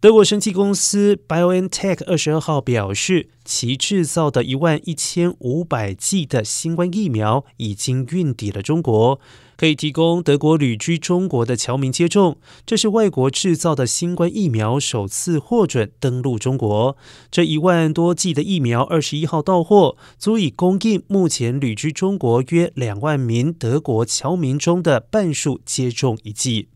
德国生技公司 BioNTech 二十二号表示，其制造的一万一千五百剂的新冠疫苗已经运抵了中国，可以提供德国旅居中国的侨民接种。这是外国制造的新冠疫苗首次获准登陆中国。这一万多剂的疫苗二十一号到货，足以供应目前旅居中国约两万名德国侨民中的半数接种一剂。